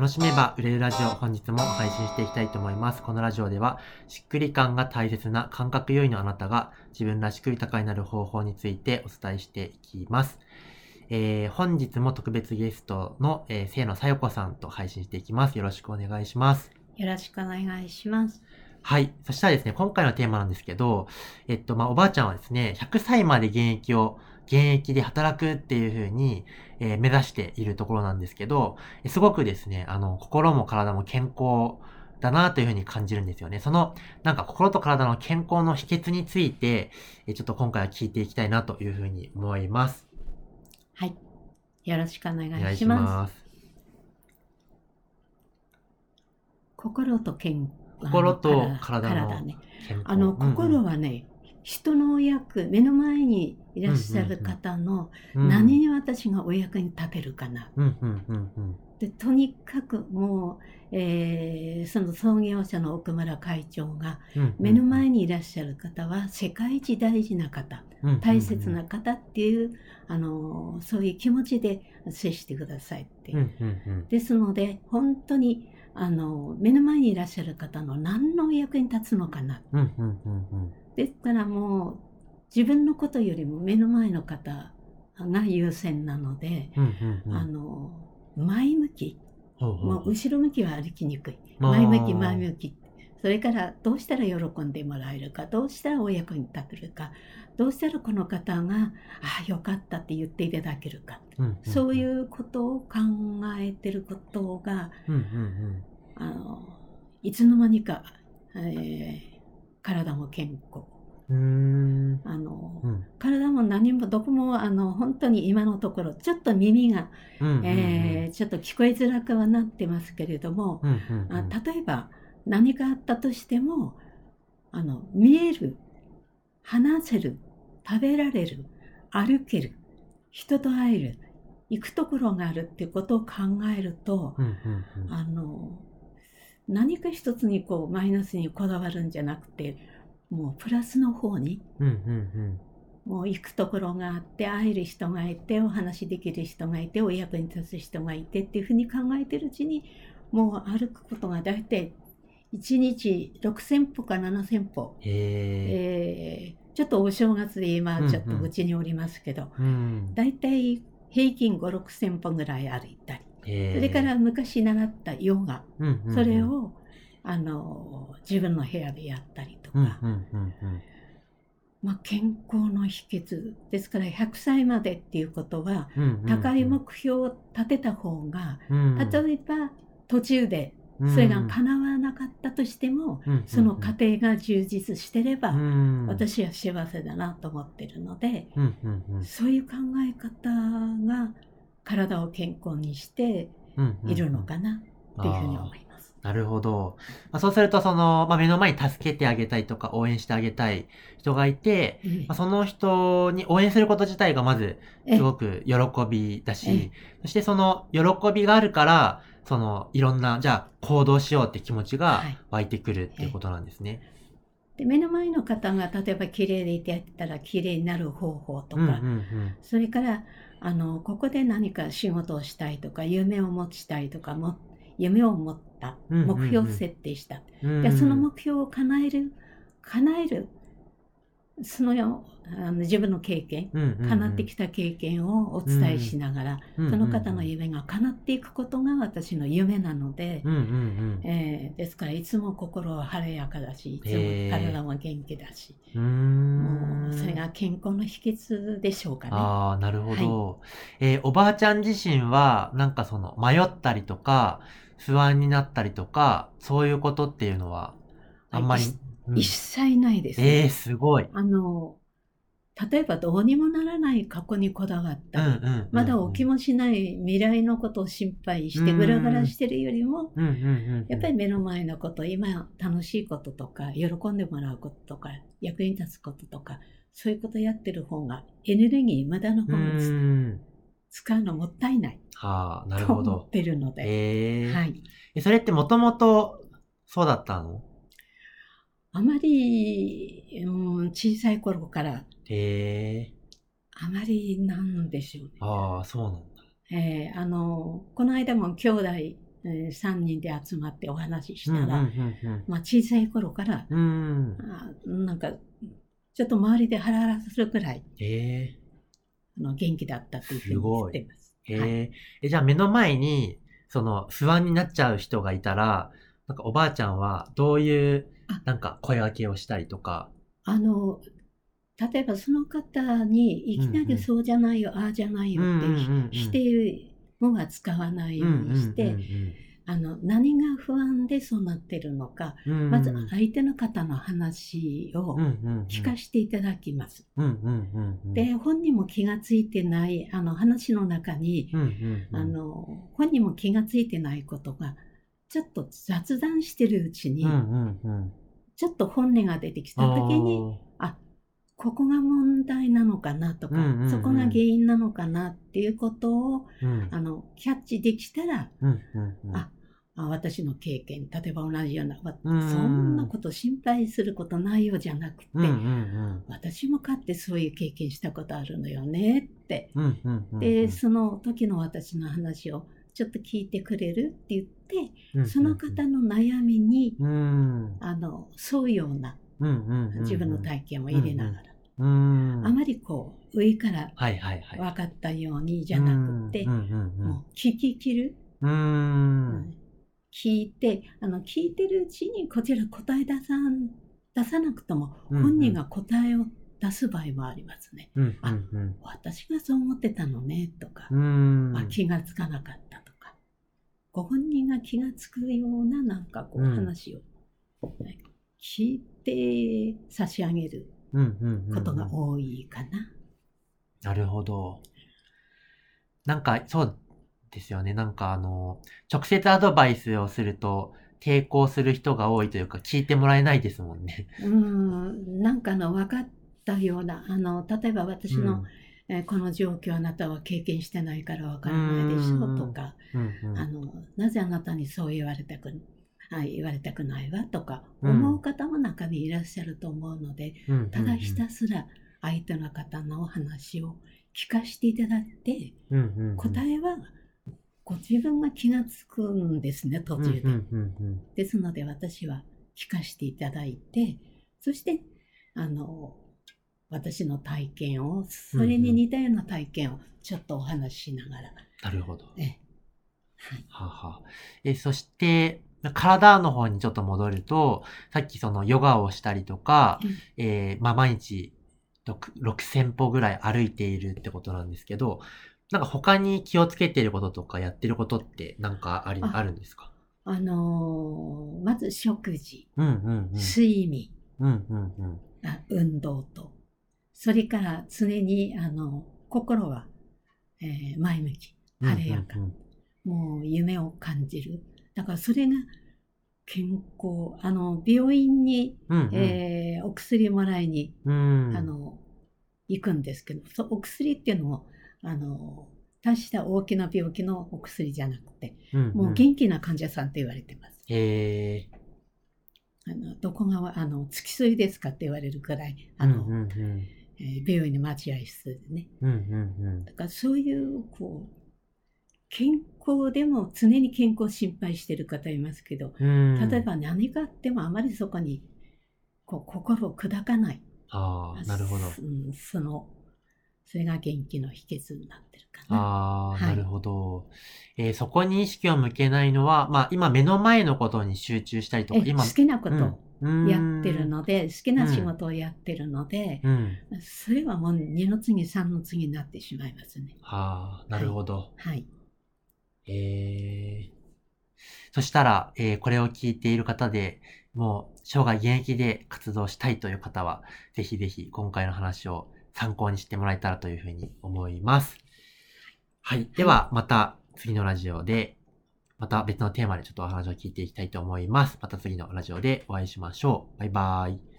楽しめば売れるラジオ本日も配信していきたいと思います。このラジオではしっくり感が大切な感覚優位のあなたが自分らしく豊かになる方法についてお伝えしていきます。えー本日も特別ゲストの、えー、清野さよこさんと配信していきます。よろしくお願いします。よろしくお願いします。はい。そしたらですね、今回のテーマなんですけど、えっと、まあ、おばあちゃんはですね、100歳まで現役を、現役で働くっていう風に、えー目指しているところなんですけど、えすごくですね、あの、心も体も健康だなという風に感じるんですよね。その、なんか心と体の健康の秘訣について、えちょっと今回は聞いていきたいなという風に思います。はい。よろしくお願いしいします。ます。心と健心と体の体ね。あの、うんうん。心はね、人のお役、目の前にいらっしゃる方のうん何に私がお役に立てるかな。うんうんうんうん。で、とにかくもう、えーその創業者の奥村会長がうんうん目の前にいらっしゃる方は世界一大事な方。大切な方っていう、あのそういう気持ちで接してくださいって、うんうんうん。ですので本当にあの目の前にいらっしゃる方の何のお役に立つのかな。うんうんうんうん。ですからもう自分のことよりも目の前の方が優先なので、うんうんうん。あの前向き。もう後ろ向きは歩きにくい。前向き前向き。それからどうしたら喜んでもらえるかどうしたらお役に立てるかどうしたらこの方が「ああよかった」って言っていただけるか、うんうんうん。そういうことを考えてることがうんうんあのいつの間にか、えー体も健康。あの、うん。体も何もどこもあの本当に今のところちょっと耳が、うんうんうん。えーちょっと聞こえづらくはなってますけれども、うんうんうん。あ例えば何かあったとしてもあの見える話せる食べられる歩ける人と会える行くところがあるっていうことを考えると、うんうんうん。あの何か一つにこうマイナスにこだわるんじゃなくてもうプラスの方にうんうんもう行くところがあって会える人がいてお話しできる人がいてお役に立つ人がいてっていうふうに考えてるうちにもう歩くことが大体1日6,000歩か7,000歩、えーちょっとお正月で今ちょっとうちにおりますけど、うん。大体平均5,6,000歩ぐらい歩いたりへえそれから昔習ったヨガそれをあの自分の部屋でやったりとか、まあ、健康の秘訣ですから100歳までっていうことは高い目標を立てた方が、うん。例えば途中でそれが叶わなかったとしても、うんその過程が充実してれば、うん。私は幸せだなと思ってるので、うんうんうん。そういう考え方が体を健康にしてうんうん。いるのかなっていうふうに思います。なるほど。まあ、そうすると、その、まあ、目の前に助けてあげたいとか、応援してあげたい人がいて、えまあ、その人に応援すること自体がまず、えすごく喜びだえし、そしてその喜びがあるから、その、いろんな、じゃあ、行動しようって気持ちがはい湧いてくるっていうことなんですね。で目の前の方が例えば綺麗でいてやったら綺麗になる方法とか、うんうんそれからあのここで何か仕事をしたいとか夢を持ちたいとかも夢を持ったうんうんうん目標を設定した、うん。でその目標を叶える叶えるそのあの自分の経験叶ってきた経験をお伝えしながら、その方の夢が叶っていくことが私の夢なので、えーですからいつも心は晴れやかだしいつも体も元気だし、うーん。もうそれが健康の秘訣でしょうかね。ああ、なるほど。えーおばあちゃん自身は、なんかその、迷ったりとか、不安になったりとか、そういうことっていうのは、あんまり。一切ないです、ええー、すごい。あの例えばどうにもならない過去にこだわった。まだ起きもしない未来のことを心配してうんぐらぐらしてるよりも。やっぱり目の前のこと今楽しいこととか喜んでもらうこととか役に立つこととかそういうことやってる方がエネルギー無駄なう方がつーん。使うのもったいないはあ、なると思ほどっ。てるので、ええー。はい、えそれってもともと、そうだったの？あまり、うん、小さい頃からええあまりなんでしょうね。ああ、そうなんだ。えーあのこの間も兄弟えー3人で集まってお話ししうん。たら、うん。まあ、小さい頃から、うん。うん。あなんか、ちょっと周りでハラハラするくらいえあの元気だったというふうに言ってます。ー、えはいーえ、じゃあ目の前に、その、不安になっちゃう人がいたら、なんかおばあちゃんはどういうあ、なんか声掛けをしたりとか。あの、例えばその方にいきなうんうんりそうじゃないよ、ああじゃないよってうんうんうんうん。否定語は使わないようにして、あの、何が不安でそうなってるのか、うんうんうん、まず相手の方の話をうんうんうん、聞かせていただきます。うんうんうんうん、で、本人も気がついてない、あの話の中に、うんうんうん、あの、本人も気がついてないことが、ちょっと雑談してるうちに、うんうんうん、ちょっと本音が出てきた時に、あ、ここが問題なのかなとか、うんうんうん。そこが原因なのかなっていうことを、うん。あの、キャッチできたら、うんうんうん、ああ私の経験、例えば同じような、わうんそんなこと心配することないよじゃなくて、うんうん。私もかってそういう経験したことあるのよねって。うん、うんうんうん、で、その時の私の話をちょっと聞いてくれるって言って、うんその方の悩みに、うん、あの、沿うような自分の体験を入れながら、うん、あまりこう、上からはいはいはい、分かったようにじゃなくてもう聞き切る、うん、うん。聞いて、あの、聞いてるうちにこちら答え出さん、出さなくとも本人が答えを出す場合もありますね。うんうんうん、私がそう思ってたのね、とか、うん、あ気がつかなかったとか、ご本人が気がつくようななんかこううん話を、ね聞いて差し上げるうんうんうんうん、ことが多いかな。なるほど。なんか、そうですよね。なんかあの、直接アドバイスをすると、抵抗する人が多いというか、聞いてもらえないですもんね。うん、なんかあの分かったような、あの、例えば私の、えーこの状況あなたは経験してないから分からないでしょうんとか、うんうんあの、なぜあなたにそう言われたく、あ言われたくないわとか、うん。思う方も中にいらっしゃると思うので、うんうんうん。ただひたすら相手の方のお話を聞かせていただいて、うんうんうん。答えはご自分が気がつくんですね、途中で。うんうんうんですので私は聞かせていただいて、そして、あの、私の体験を、それに似たような体験をちょっとお話ししながら、なるほど。ええ。はい。はあはあ。え、そして、体の方にちょっと戻ると、さっきそのヨガをしたりとか、えーまあ毎日6 6000歩ぐらい歩いているってことなんですけど、なんか他に気をつけていることとかやってることってなんかあり、あ。あるんですか？あのーまず食事、うんうんうん。睡眠、うんうんうん。あ運動と、それから常に、あの、心は、えー前向き、晴れやか、もう夢を感じる。だからそれが健康、あの、病院に、うんうん。えーお薬もらいに、うん。あの、行くんですけど、そお薬っていうのも、あの、大した大きな病気のお薬じゃなくて、うんうん、もう元気な患者さんって言われてます。へえあのどこがあの付き添いですかって言われるくらい、ー。うんあの、うんうん。えー病院の待合室でね。うんうんだからそういう、こう、健康でも常に健康を心配してる方いますけど、うん。うん。例え。ば何があってもあまりそこにこう心を砕かない。ああ、なるほど。うんその、それが元気の秘訣になってるかな。ああ、はいなるほど。えーそこに意識を向けないのは、まあ今目の前のことに集中したりとか、今え好、きなことをうんやってる。ので、好きな仕事をやってるので、うん。それはもう2の次、3の次になってしまいますね。ああ、なるほど。はい。えー、そしたら、えーこれを聞いている方で、もう生涯現役で活動したいという方は、ぜひぜひ今回の話を参考にしてもらえたらというふうに思います。はい。では、また次のラジオで、また別のテーマでちょっとお話を聞いていきたいと思います。また次のラジオでお会いしましょう。バイバーイ。